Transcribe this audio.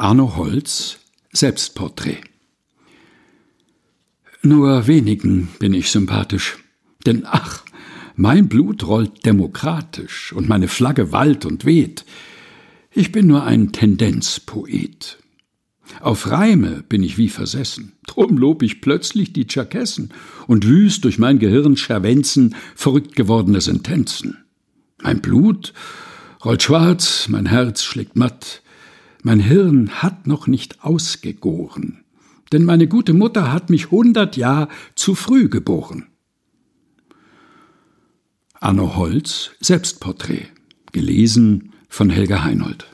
Arno Holz Selbstporträt Nur wenigen bin ich sympathisch, denn ach, mein Blut rollt demokratisch und meine Flagge wallt und weht. Ich bin nur ein Tendenzpoet. Auf Reime bin ich wie versessen, drum lob ich plötzlich die Tscherkessen und wüst durch mein Gehirn scherwenzen verrückt gewordene Sentenzen. Mein Blut rollt schwarz, mein Herz schlägt matt, mein Hirn hat noch nicht ausgegoren, denn meine gute Mutter hat mich hundert Jahr zu früh geboren. Anno Holz Selbstporträt, gelesen von Helga Heinold.